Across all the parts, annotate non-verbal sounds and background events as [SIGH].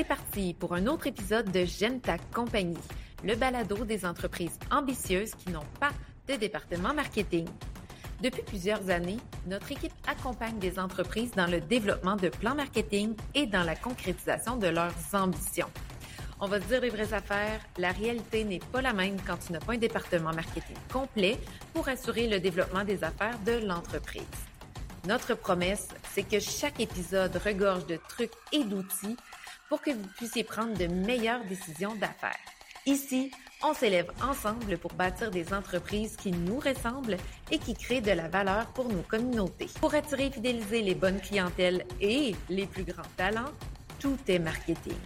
C'est parti pour un autre épisode de J'aime ta compagnie, le balado des entreprises ambitieuses qui n'ont pas de département marketing. Depuis plusieurs années, notre équipe accompagne des entreprises dans le développement de plans marketing et dans la concrétisation de leurs ambitions. On va se dire les vraies affaires, la réalité n'est pas la même quand tu n'as pas un département marketing complet pour assurer le développement des affaires de l'entreprise. Notre promesse, c'est que chaque épisode regorge de trucs et d'outils pour que vous puissiez prendre de meilleures décisions d'affaires. Ici, on s'élève ensemble pour bâtir des entreprises qui nous ressemblent et qui créent de la valeur pour nos communautés. Pour attirer et fidéliser les bonnes clientèles et les plus grands talents, tout est marketing.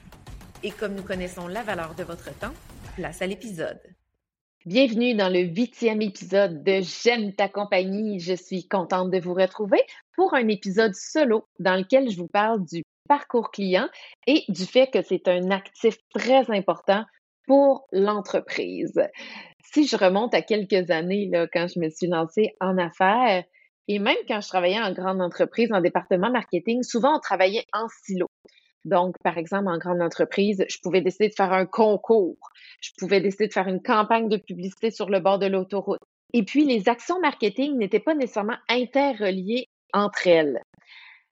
Et comme nous connaissons la valeur de votre temps, place à l'épisode. Bienvenue dans le huitième épisode de J'aime ta compagnie. Je suis contente de vous retrouver pour un épisode solo dans lequel je vous parle du parcours client et du fait que c'est un actif très important pour l'entreprise. Si je remonte à quelques années, là, quand je me suis lancée en affaires, et même quand je travaillais en grande entreprise, en département marketing, souvent on travaillait en silo. Donc, par exemple, en grande entreprise, je pouvais décider de faire un concours. Je pouvais décider de faire une campagne de publicité sur le bord de l'autoroute. Et puis, les actions marketing n'étaient pas nécessairement interreliées entre elles.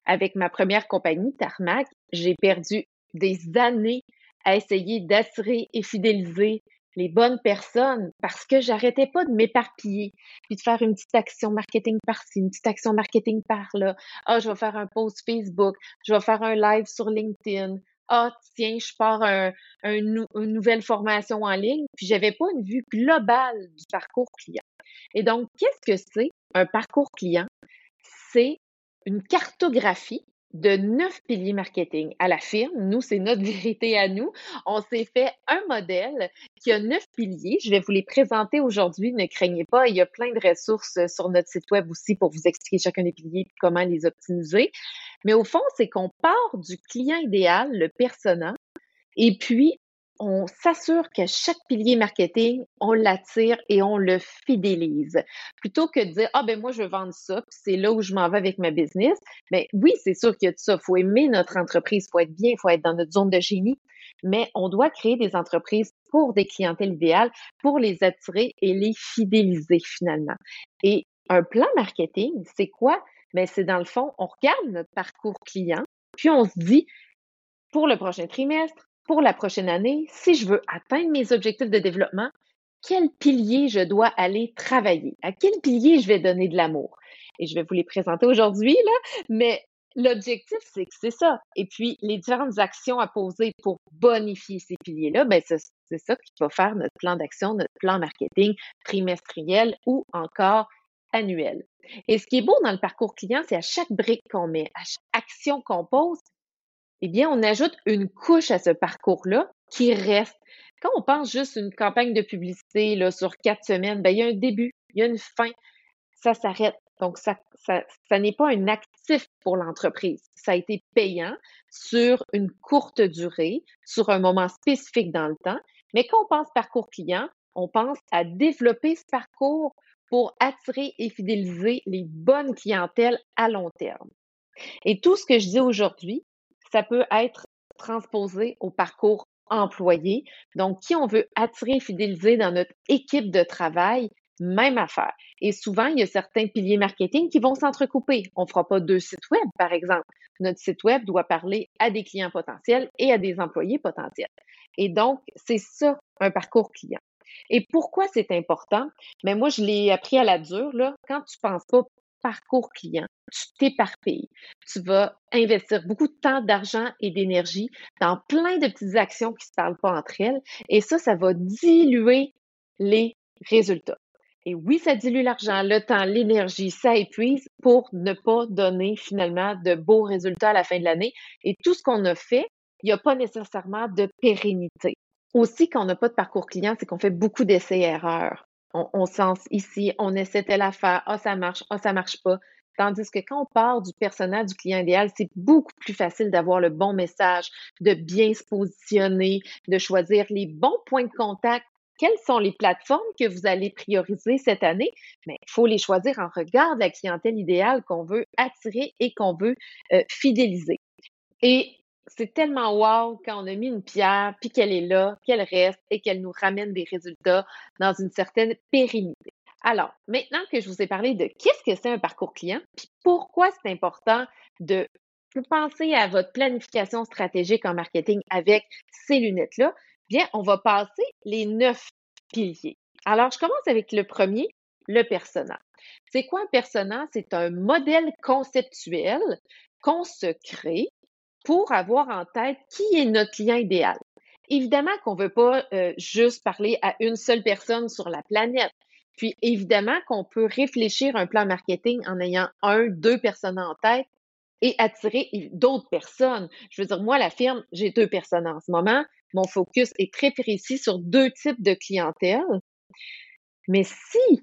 Avec ma première compagnie, Tarmac, j'ai perdu des années à essayer d'assurer et fidéliser les bonnes personnes parce que j'arrêtais pas de m'éparpiller puis de faire une petite action marketing par-ci, une petite action marketing par-là. Ah, je vais faire un post Facebook, je vais faire un live sur LinkedIn. Ah, tiens, je pars un, une nouvelle formation en ligne, puis j'avais pas une vue globale du parcours client. Et donc, qu'est-ce que c'est un parcours client? C'est une cartographie de neuf piliers marketing à la firme. Nous, c'est notre [LAUGHS] vérité à nous. On s'est fait un modèle qui a neuf piliers. Je vais vous les présenter aujourd'hui. Ne craignez pas. Il y a plein de ressources sur notre site web aussi pour vous expliquer chacun des piliers et comment les optimiser. Mais au fond, c'est qu'on part du client idéal, le persona, et puis on s'assure qu'à chaque pilier marketing, on l'attire et on le fidélise. Plutôt que de dire, ah ben moi, je veux vendre ça, c'est là où je m'en vais avec ma business. Mais ben, oui, c'est sûr qu'il y a de ça. Il faut aimer notre entreprise, il faut être bien, il faut être dans notre zone de génie. Mais on doit créer des entreprises pour des clientèles idéales, pour les attirer et les fidéliser finalement. Et un plan marketing, c'est quoi? Ben, c'est dans le fond, on regarde notre parcours client, puis on se dit, pour le prochain trimestre, pour la prochaine année, si je veux atteindre mes objectifs de développement, quel pilier je dois aller travailler? À quel pilier je vais donner de l'amour? Et je vais vous les présenter aujourd'hui, là, mais l'objectif, c'est que c'est ça. Et puis, les différentes actions à poser pour bonifier ces piliers-là, ben, c'est ça qui va faire notre plan d'action, notre plan marketing trimestriel ou encore annuel. Et ce qui est beau dans le parcours client, c'est à chaque brique qu'on met, à chaque action qu'on pose, eh bien, on ajoute une couche à ce parcours-là qui reste. Quand on pense juste une campagne de publicité là, sur quatre semaines, ben, il y a un début, il y a une fin, ça s'arrête. Donc, ça, ça, ça n'est pas un actif pour l'entreprise. Ça a été payant sur une courte durée, sur un moment spécifique dans le temps. Mais quand on pense parcours client, on pense à développer ce parcours pour attirer et fidéliser les bonnes clientèles à long terme. Et tout ce que je dis aujourd'hui, ça peut être transposé au parcours employé. Donc, qui on veut attirer et fidéliser dans notre équipe de travail, même affaire. Et souvent, il y a certains piliers marketing qui vont s'entrecouper. On ne fera pas deux sites web, par exemple. Notre site web doit parler à des clients potentiels et à des employés potentiels. Et donc, c'est ça, un parcours client. Et pourquoi c'est important? Mais ben, moi, je l'ai appris à la dure, là. Quand tu penses pas parcours client, tu t'éparpilles. Tu vas investir beaucoup de temps, d'argent et d'énergie dans plein de petites actions qui ne se parlent pas entre elles. Et ça, ça va diluer les résultats. Et oui, ça dilue l'argent, le temps, l'énergie, ça épuise pour ne pas donner finalement de beaux résultats à la fin de l'année. Et tout ce qu'on a fait, il n'y a pas nécessairement de pérennité. Aussi, quand on n'a pas de parcours client, c'est qu'on fait beaucoup d'essais-erreurs on, on sens ici, on essaie telle affaire, ah, ça marche, ah, ça marche pas. Tandis que quand on part du personnel du client idéal, c'est beaucoup plus facile d'avoir le bon message, de bien se positionner, de choisir les bons points de contact. Quelles sont les plateformes que vous allez prioriser cette année? Mais il faut les choisir en regard de la clientèle idéale qu'on veut attirer et qu'on veut euh, fidéliser. C'est tellement wow quand on a mis une pierre, puis qu'elle est là, qu'elle reste et qu'elle nous ramène des résultats dans une certaine pérennité. Alors, maintenant que je vous ai parlé de qu'est-ce que c'est un parcours client, puis pourquoi c'est important de penser à votre planification stratégique en marketing avec ces lunettes-là, bien, on va passer les neuf piliers. Alors, je commence avec le premier, le persona. C'est quoi un persona? C'est un modèle conceptuel qu'on se crée pour avoir en tête qui est notre client idéal. Évidemment qu'on ne veut pas euh, juste parler à une seule personne sur la planète. Puis évidemment qu'on peut réfléchir un plan marketing en ayant un, deux personnes en tête et attirer d'autres personnes. Je veux dire, moi, la firme, j'ai deux personnes en ce moment. Mon focus est très précis sur deux types de clientèle. Mais si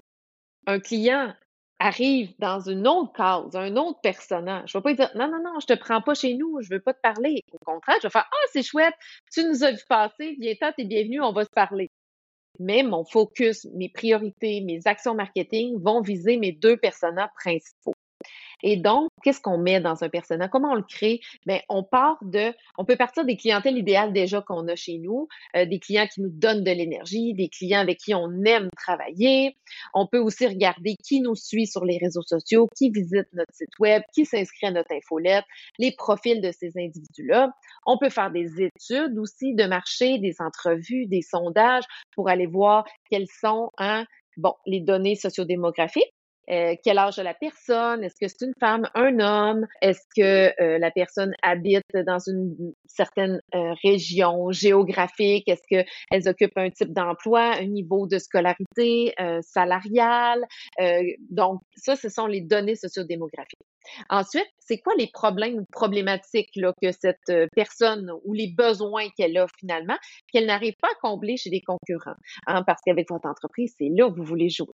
un client arrive dans une autre case, un autre personnage, je ne vais pas dire non, non, non, je te prends pas chez nous, je veux pas te parler. Au contraire, je vais faire Ah, c'est chouette, tu nous as vu passer, viens-t'en, t'es bienvenu, on va se parler. Mais mon focus, mes priorités, mes actions marketing vont viser mes deux personnages principaux. Et donc, qu'est-ce qu'on met dans un personnage? Comment on le crée? Bien, on part de, on peut partir des clientèles idéales déjà qu'on a chez nous, euh, des clients qui nous donnent de l'énergie, des clients avec qui on aime travailler. On peut aussi regarder qui nous suit sur les réseaux sociaux, qui visite notre site web, qui s'inscrit à notre infolette, les profils de ces individus-là. On peut faire des études aussi de marché, des entrevues, des sondages pour aller voir quelles sont, hein, bon, les données sociodémographiques. Euh, quel âge a la personne, est-ce que c'est une femme, un homme, est-ce que euh, la personne habite dans une certaine euh, région géographique, est-ce qu'elles occupent un type d'emploi, un niveau de scolarité salariale? donc, ça, ce sont les données sociodémographiques. Ensuite, c'est quoi les problèmes ou problématiques là, que cette personne ou les besoins qu'elle a finalement, qu'elle n'arrive pas à combler chez des concurrents? Hein, parce qu'avec votre entreprise, c'est là où vous voulez jouer.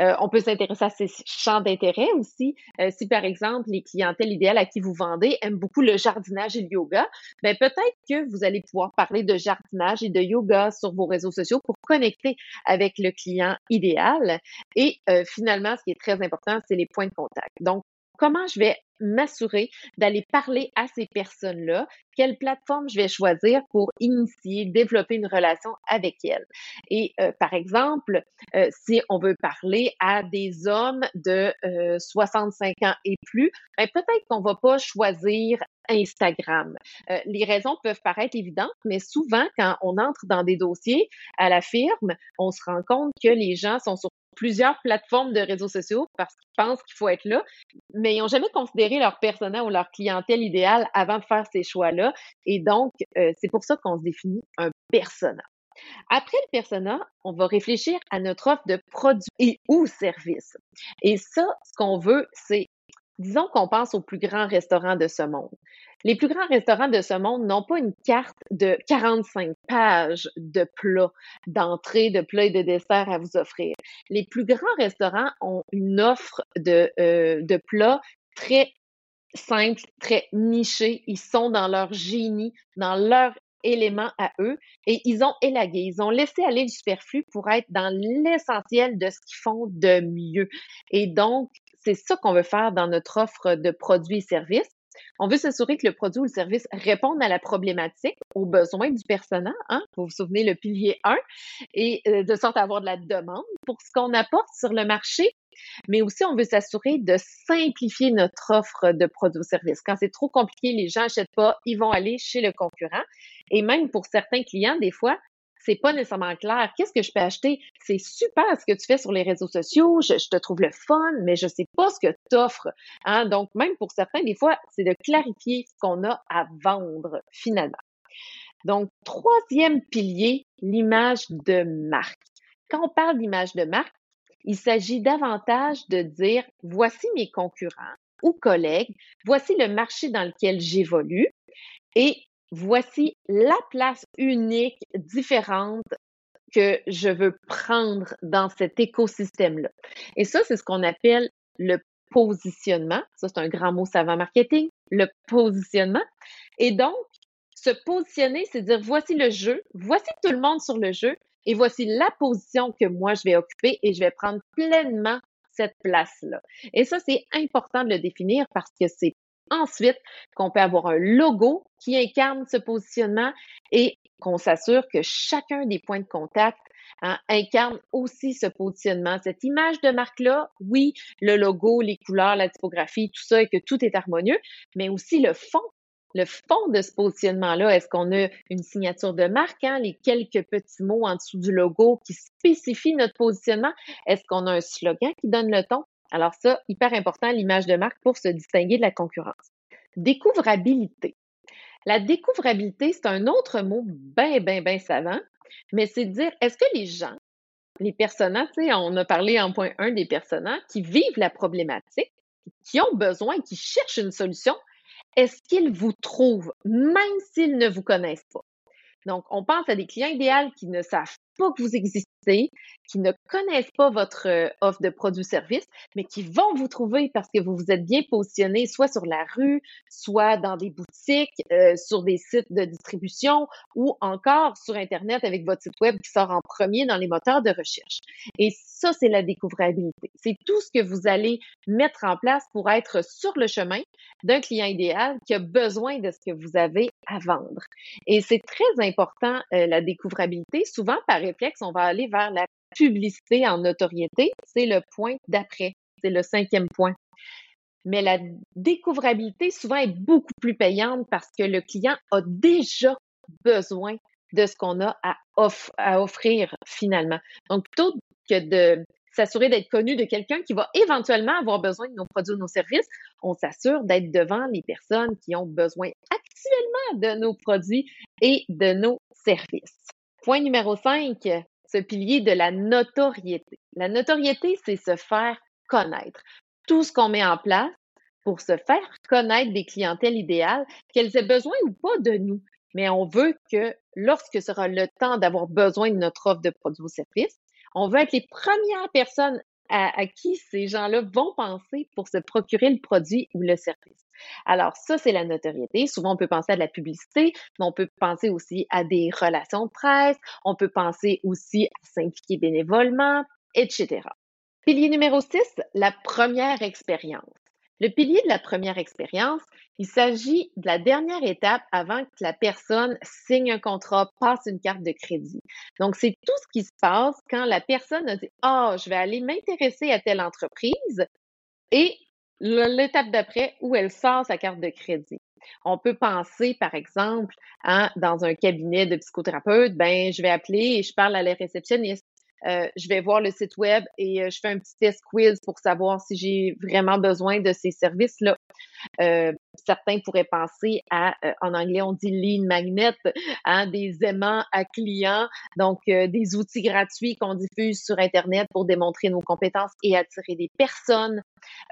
Euh, on peut s'intéresser à ces champs d'intérêt aussi. Euh, si par exemple les clientèles idéales à qui vous vendez aiment beaucoup le jardinage et le yoga, ben peut-être que vous allez pouvoir parler de jardinage et de yoga sur vos réseaux sociaux pour connecter avec le client idéal. Et euh, finalement, ce qui est très important, c'est les points de contact. Donc, comment je vais m'assurer d'aller parler à ces personnes-là, quelle plateforme je vais choisir pour initier, développer une relation avec elles? Et euh, par exemple, euh, si on veut parler à des hommes de 65 euh, ans et plus, ben, peut-être qu'on va pas choisir Instagram. les raisons peuvent paraître évidentes, mais souvent, quand on entre dans des dossiers à la firme, on se rend compte que les gens sont sur plusieurs plateformes de réseaux sociaux parce qu'ils pensent qu'il faut être là, mais ils n'ont jamais considéré leur personnel ou leur clientèle idéale avant de faire ces choix-là. Et donc, euh, c'est pour ça qu'on se définit un persona. Après le persona, on va réfléchir à notre offre de produits et ou services. Et ça, ce qu'on veut, c'est Disons qu'on pense aux plus grands restaurants de ce monde. Les plus grands restaurants de ce monde n'ont pas une carte de 45 pages de plats, d'entrée, de plats et de desserts à vous offrir. Les plus grands restaurants ont une offre de, euh, plats très simple, très nichés. Ils sont dans leur génie, dans leur élément à eux et ils ont élagué, ils ont laissé aller le superflu pour être dans l'essentiel de ce qu'ils font de mieux. Et donc, c'est ça qu'on veut faire dans notre offre de produits et services. On veut s'assurer que le produit ou le service réponde à la problématique, aux besoins du personnel. Hein? Vous vous souvenez, le pilier 1, et euh, de sorte à avoir de la demande pour ce qu'on apporte sur le marché. Mais aussi, on veut s'assurer de simplifier notre offre de produits ou services. Quand c'est trop compliqué, les gens n'achètent pas, ils vont aller chez le concurrent. Et même pour certains clients, des fois, c'est pas nécessairement clair. Qu'est-ce que je peux acheter? C'est super ce que tu fais sur les réseaux sociaux, je, te trouve le fun, mais je sais pas ce que tu offres. Hein? Donc, même pour certains, des fois, c'est de clarifier ce qu'on a à vendre finalement. Donc, troisième pilier, l'image de marque. Quand on parle d'image de marque, il s'agit davantage de dire, voici mes concurrents ou collègues, voici le marché dans lequel j'évolue et voici la place unique, différente que je veux prendre dans cet écosystème-là. Et ça, c'est ce qu'on appelle le positionnement. Ça, c'est un grand mot savant marketing, le positionnement. Et donc, se positionner, c'est dire voici le jeu, voici tout le monde sur le jeu et voici la position que moi je vais occuper et je vais prendre pleinement cette place-là. Et ça, c'est important de le définir parce que c'est ensuite qu'on peut avoir un logo qui incarne ce positionnement et qu'on s'assure que chacun des points de contact hein, incarne aussi ce positionnement. Cette image de marque-là, oui, le logo, les couleurs, la typographie, tout ça, et que tout est harmonieux, mais aussi le fond. Le fond de ce positionnement-là, est-ce qu'on a une signature de marque, hein, les quelques petits mots en dessous du logo qui spécifient notre positionnement? Est-ce qu'on a un slogan qui donne le ton? Alors ça, hyper important, l'image de marque pour se distinguer de la concurrence. Découvrabilité. La découvrabilité, c'est un autre mot bien, bien, bien savant, mais c'est de dire, est-ce que les gens, les personnages, on a parlé en point 1 des personnages qui vivent la problématique, qui ont besoin, qui cherchent une solution, est-ce qu'ils vous trouvent, même s'ils ne vous connaissent pas? Donc, on pense à des clients idéaux qui ne savent pas que vous existez, qui ne connaissent pas votre euh, offre de produits-services, mais qui vont vous trouver parce que vous vous êtes bien positionné, soit sur la rue, soit dans des boutiques, euh, sur des sites de distribution ou encore sur Internet avec votre site web qui sort en premier dans les moteurs de recherche. Et ça, c'est la découvrabilité. C'est tout ce que vous allez mettre en place pour être sur le chemin d'un client idéal qui a besoin de ce que vous avez à vendre. Et c'est très important, euh, la découvrabilité. Souvent, par on va aller vers la publicité en notoriété. C'est le point d'après. C'est le cinquième point. Mais la découvrabilité, souvent, est beaucoup plus payante parce que le client a déjà besoin de ce qu'on a à, offrir finalement. Donc, plutôt que de s'assurer d'être connu de quelqu'un qui va éventuellement avoir besoin de nos produits ou nos services, on s'assure d'être devant les personnes qui ont besoin actuellement de nos produits et de nos services. Point numéro 5, ce pilier de la notoriété. La notoriété, c'est se faire connaître. Tout ce qu'on met en place pour se faire connaître des clientèles idéales, qu'elles aient besoin ou pas de nous. Mais on veut que lorsque sera le temps d'avoir besoin de notre offre de produits ou services, on veut être les premières personnes à, qui ces gens-là vont penser pour se procurer le produit ou le service. Alors ça, c'est la notoriété. Souvent, on peut penser à de la publicité, mais on peut penser aussi à des relations de presse, on peut penser aussi à s'impliquer bénévolement, etc. Pilier numéro 6, la première expérience. Le pilier de la première expérience, il s'agit de la dernière étape avant que la personne signe un contrat, passe une carte de crédit. Donc, c'est tout ce qui se passe quand la personne a dit, ah, je vais aller m'intéresser à telle entreprise et l'étape d'après où elle sort sa carte de crédit. On peut penser, par exemple, hein, dans un cabinet de psychothérapeute, ben, je vais appeler et je parle à la réceptionniste. Euh, je vais voir le site web et euh, je fais un petit test quiz pour savoir si j'ai vraiment besoin de ces services-là. Euh, certains pourraient penser à, en anglais, on dit lean magnet, hein, des aimants à clients, donc des outils gratuits qu'on diffuse sur Internet pour démontrer nos compétences et attirer des personnes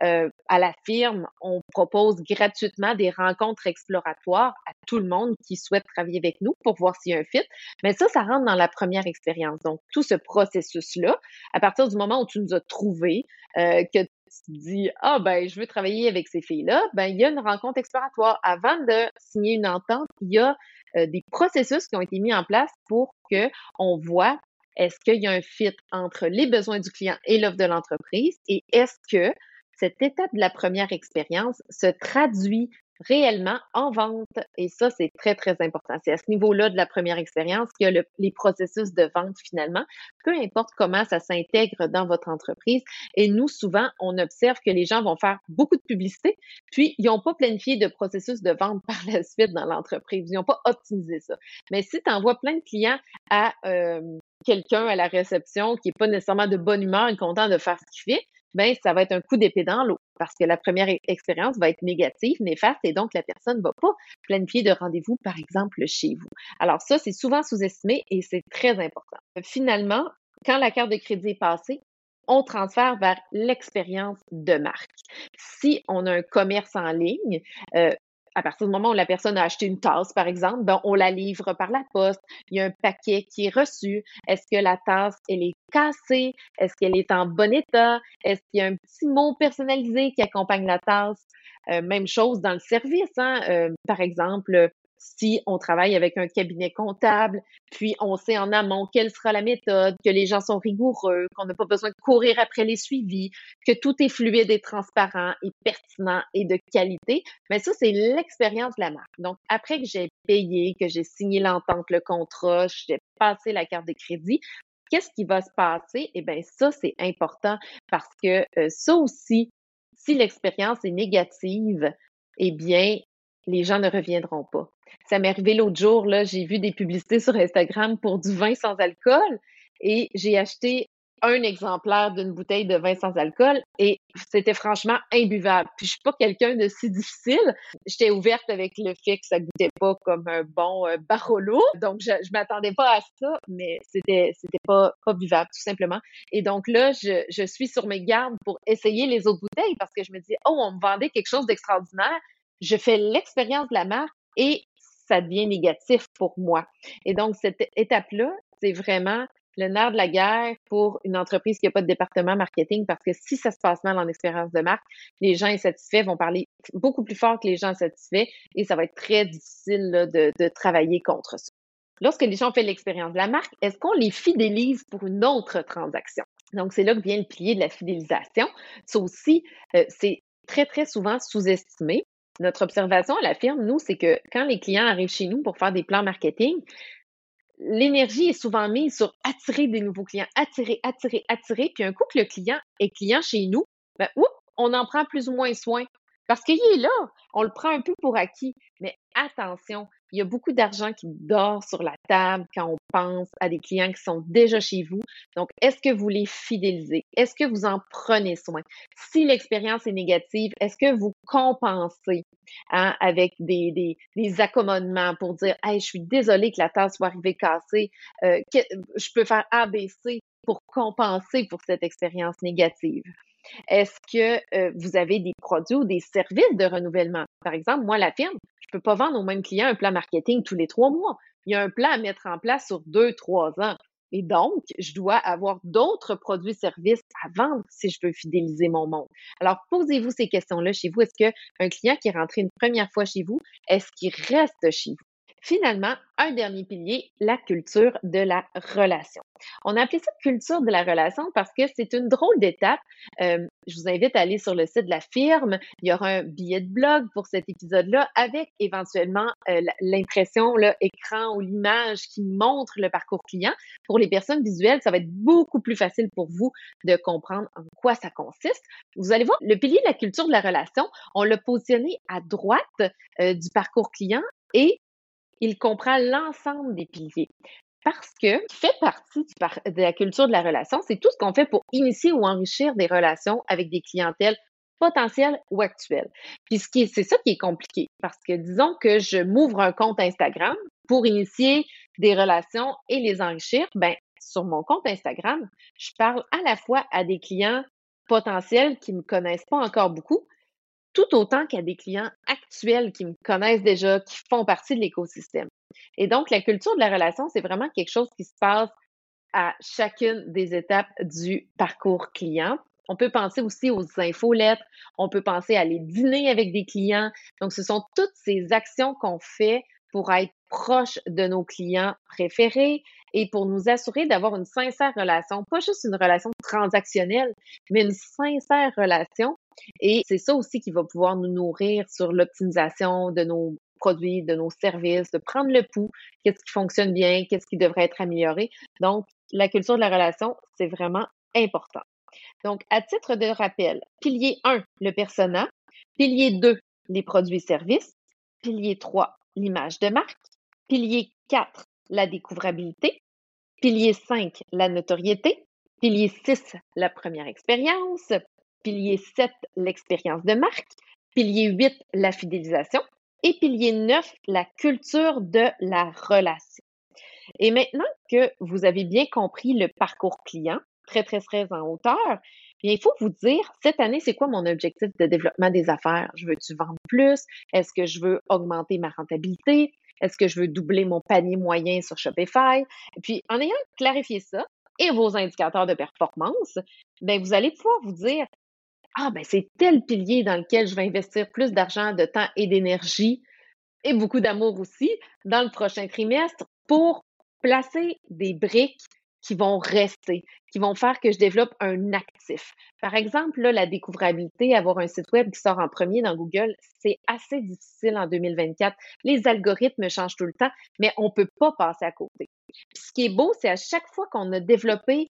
à la firme. On propose gratuitement des rencontres exploratoires à tout le monde qui souhaite travailler avec nous pour voir s'il y a un fit. Mais ça, ça rentre dans la première expérience. Donc, tout ce processus-là, à partir du moment où tu nous as trouvé, euh, que tu dis ah ben je veux travailler avec ces filles-là, ben il y a une rencontre exploratoire. Avant de signer une entente, il y a euh, des processus qui ont été mis en place pour que on voit est-ce qu'il y a un fit entre les besoins du client et l'offre de l'entreprise et est-ce que cette étape de la première expérience se traduit réellement en vente. Et ça, c'est très, très important. C'est à ce niveau-là de la première expérience qu'il y a les processus de vente finalement, peu importe comment ça s'intègre dans votre entreprise. Et nous, souvent, on observe que les gens vont faire beaucoup de publicité, puis ils n'ont pas planifié de processus de vente [LAUGHS] par la suite dans l'entreprise. Ils n'ont pas optimisé ça. Mais si tu envoies plein de clients à euh, quelqu'un à la réception qui n'est pas nécessairement de bonne humeur et content de faire ce qu'il fait, ben ça va être un coup d'épée dans l'eau parce que la première e-, expérience va être négative, néfaste, et donc la personne ne va pas planifier de rendez-vous, par exemple, chez vous. Alors ça, c'est souvent sous-estimé et c'est très important. Finalement, quand la carte de crédit est passée, on transfère vers l'expérience de marque. Si on a un commerce en ligne, euh, à partir du moment où la personne a acheté une tasse, par exemple, ben, on la livre par la poste. Il y a un paquet qui est reçu. Est-ce que la tasse, elle est cassée? Est-ce qu'elle est en bon état? Est-ce qu'il y a un petit mot personnalisé qui accompagne la tasse? Euh, même chose dans le service. Hein? Euh, par exemple, si on travaille avec un cabinet comptable, puis on sait en amont quelle sera la méthode, que les gens sont rigoureux, qu'on n'a pas besoin de courir après les suivis, que tout est fluide et transparent et pertinent et de qualité. Mais ça, c'est l'expérience de la marque. Donc, après que j'ai payé, que j'ai signé l'entente, le contrat, j'ai passé la carte de crédit, qu'est-ce qui va se passer? Eh bien, ça, c'est important parce que euh, ça aussi, si l'expérience est négative, eh bien, les gens ne reviendront pas. Ça m'est arrivé l'autre jour, là, j'ai vu des publicités sur Instagram pour du vin sans alcool et j'ai acheté un exemplaire d'une bouteille de vin sans alcool et c'était franchement imbuvable. Puis je suis pas quelqu'un de si difficile. J'étais ouverte avec le fait que ça goûtait pas comme un bon euh, Barolo, donc je, je m'attendais pas à ça, mais c'était c'était pas pas buvable tout simplement. Et donc là, je, je suis sur mes gardes pour essayer les autres bouteilles parce que je me dis oh on me vendait quelque chose d'extraordinaire. Je fais l'expérience de la marque et ça devient négatif pour moi. Et donc cette étape là, c'est vraiment le nerf de la guerre pour une entreprise qui n'a pas de département marketing parce que si ça se passe mal en expérience de marque, les gens insatisfaits vont parler beaucoup plus fort que les gens satisfaits et ça va être très difficile de, travailler contre ça. Lorsque les gens ont fait l'expérience de la marque, est-ce qu'on les fidélise pour une autre transaction? Donc, c'est là que vient le pilier de la fidélisation. Ça aussi, euh, c'est très, très souvent sous-estimé. Notre observation à la firme, nous, c'est que quand les clients arrivent chez nous pour faire des plans marketing, l'énergie est souvent mise sur attirer des nouveaux clients, attirer, attirer, attirer. Puis un coup que le client est client chez nous, ben, on en prend plus ou moins soin. Parce qu'il est là, on le prend un peu pour acquis. Mais attention, il y a beaucoup d'argent qui dort sur la table quand on pense à des clients qui sont déjà chez vous. Donc, est-ce que vous les fidélisez? Est-ce que vous en prenez soin? Si l'expérience est négative, est-ce que vous compensez hein, avec des, des, accommodements pour dire, hey, je suis désolée que la tasse soit arrivée cassée, euh, je peux faire ABC pour compenser pour cette expérience négative? Est-ce que euh, vous avez des produits ou des services de renouvellement? Par exemple, moi, la firme, peux pas vendre aux mêmes clients un plan marketing tous les trois mois. Il y a un plan à mettre en place sur deux, trois ans. Et donc, je dois avoir d'autres produits services à vendre si je veux fidéliser mon monde. Alors, posez-vous ces questions-là chez vous. Est-ce qu'un client qui est rentré une première fois chez vous, est-ce qu'il reste chez vous? Finalement, un dernier pilier, la culture de la relation. On a appelé ça culture de la relation parce que c'est une drôle d'étape. Euh, je vous invite à aller sur le site de la firme. Il y aura un billet de blog pour cet épisode-là avec éventuellement euh, l'impression, l'écran ou l'image qui montre le parcours client. Pour les personnes visuelles, ça va être beaucoup plus facile pour vous de comprendre en quoi ça consiste. Vous allez voir, le pilier de la culture de la relation, on l'a positionné à droite euh, du parcours client et il comprend l'ensemble des piliers parce que fait partie de la culture de la relation, c'est tout ce qu'on fait pour initier ou enrichir des relations avec des clientèles potentielles ou actuelles. Puis c'est ça qui est compliqué parce que disons que je m'ouvre un compte Instagram pour initier des relations et les enrichir, ben sur mon compte Instagram, je parle à la fois à des clients potentiels qui me connaissent pas encore beaucoup, tout autant qu'à des clients actuels qui me connaissent déjà, qui font partie de l'écosystème. Et donc, la culture de la relation, c'est vraiment quelque chose qui se passe à chacune des étapes du parcours client. On peut penser aussi aux infolettres, on peut penser à les dîner avec des clients. Donc, ce sont toutes ces actions qu'on fait pour être proche de nos clients préférés et pour nous assurer d'avoir une sincère relation, pas juste une relation transactionnelle, mais une sincère relation et c'est ça aussi qui va pouvoir nous nourrir sur l'optimisation de nos produits, de nos services, de prendre le pouls, qu'est-ce qui fonctionne bien, qu'est-ce qui devrait être amélioré. Donc, la culture de la relation, c'est vraiment important. Donc, à titre de rappel, pilier 1, le persona. Pilier 2, les produits et services. Pilier 3, l'image de marque. Pilier 4, la découvrabilité. Pilier 5, la notoriété. Pilier 6, la première expérience. Pilier 7, l'expérience de marque. Pilier 8, la fidélisation. Et pilier 9, la culture de la relation. Et maintenant que vous avez bien compris le parcours client, très, très, très en hauteur, il faut vous dire, cette année, c'est quoi mon objectif de développement des affaires? Je veux-tu vendre plus? Est-ce que je veux augmenter ma rentabilité? Est-ce que je veux doubler mon panier moyen sur Shopify? Puis, en ayant clarifié ça et vos indicateurs de performance, ben, vous allez pouvoir vous dire, ah, ben c'est tel pilier dans lequel je vais investir plus d'argent, de temps et d'énergie et beaucoup d'amour aussi dans le prochain trimestre pour placer des briques qui vont rester, qui vont faire que je développe un actif. Par exemple, là, la découvrabilité, avoir un site web qui sort en premier dans Google, c'est assez difficile en 2024. Les algorithmes changent tout le temps, mais on ne peut pas passer à côté. ce qui est beau, c'est à chaque fois qu'on a développé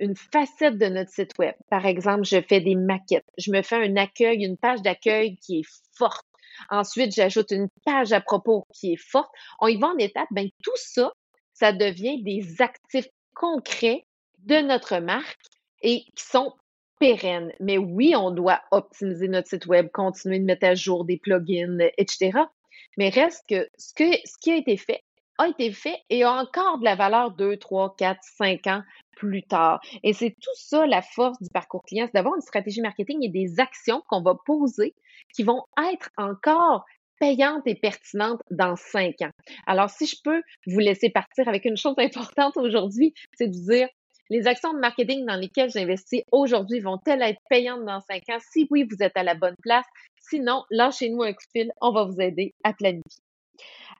une facette de notre site web. Par exemple, je fais des maquettes. Je me fais un accueil, une page d'accueil qui est forte. Ensuite, j'ajoute une page à propos qui est forte. On y va en étapes. Ben, tout ça, ça devient des actifs concrets de notre marque et qui sont pérennes. Mais oui, on doit optimiser notre site web, continuer de mettre à jour des plugins, etc. Mais reste que ce, que, ce qui a été fait a été fait et a encore de la valeur 2, 3, 4, 5 ans plus tard. Et c'est tout ça la force du parcours client, c'est d'avoir une stratégie marketing et des actions qu'on va poser qui vont être encore payante et pertinente dans cinq ans. Alors, si je peux vous laisser partir avec une chose importante aujourd'hui, c'est de dire, les actions de marketing dans lesquelles j'investis aujourd'hui vont-elles être payantes dans cinq ans? Si oui, vous êtes à la bonne place. Sinon, lâchez-nous un coup de fil, on va vous aider à planifier.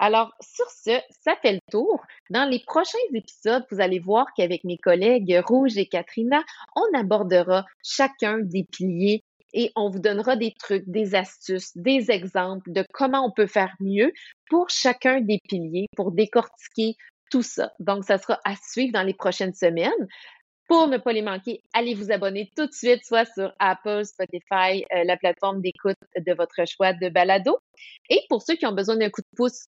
Alors, sur ce, ça fait le tour. Dans les prochains épisodes, vous allez voir qu'avec mes collègues Rouge et Katrina, on abordera chacun des piliers et on vous donnera des trucs, des astuces, des exemples de comment on peut faire mieux pour chacun des piliers pour décortiquer tout ça. Donc, ça sera à suivre dans les prochaines semaines. Pour ne pas les manquer, allez vous abonner tout de suite, soit sur Apple, Spotify, euh, la plateforme d'écoute de votre choix de balado. Et pour ceux qui ont besoin d'un coup de pouce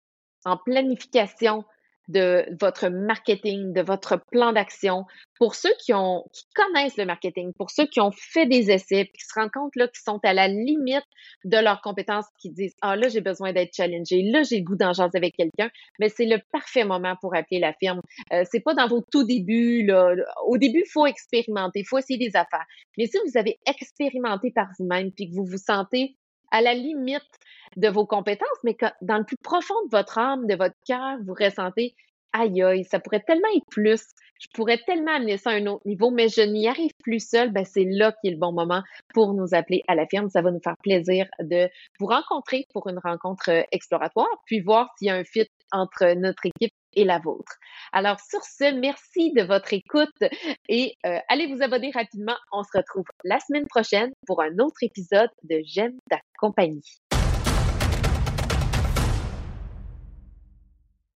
en planification de votre marketing, de votre plan d'action. Pour ceux qui connaissent le marketing, pour ceux qui ont fait des essais, qui se rendent compte qu'ils sont à la limite de leurs compétences, qui disent ah là j'ai besoin d'être challengé, là j'ai le goût d'en avec quelqu'un, mais c'est le parfait moment pour appeler la firme. Euh, c'est pas dans vos tout débuts là. Au début, il faut expérimenter, il faut essayer des affaires. Mais si vous avez expérimenté par vous-même, puis que vous vous sentez à la limite de vos compétences, mais dans le plus profond de votre âme, de votre cœur, vous ressentez aïe aïe, ça pourrait tellement être plus, je pourrais tellement amener ça à un autre niveau, mais je n'y arrive plus seul, ben c'est là qui est le bon moment pour nous appeler à la firme. Ça va nous faire plaisir de vous rencontrer pour une rencontre euh, exploratoire, puis voir s'il y a un fit entre notre équipe et la vôtre. Alors sur ce, merci de votre écoute et euh, allez vous abonner rapidement. On se retrouve la semaine prochaine pour un autre épisode de J'aime ta compagnie.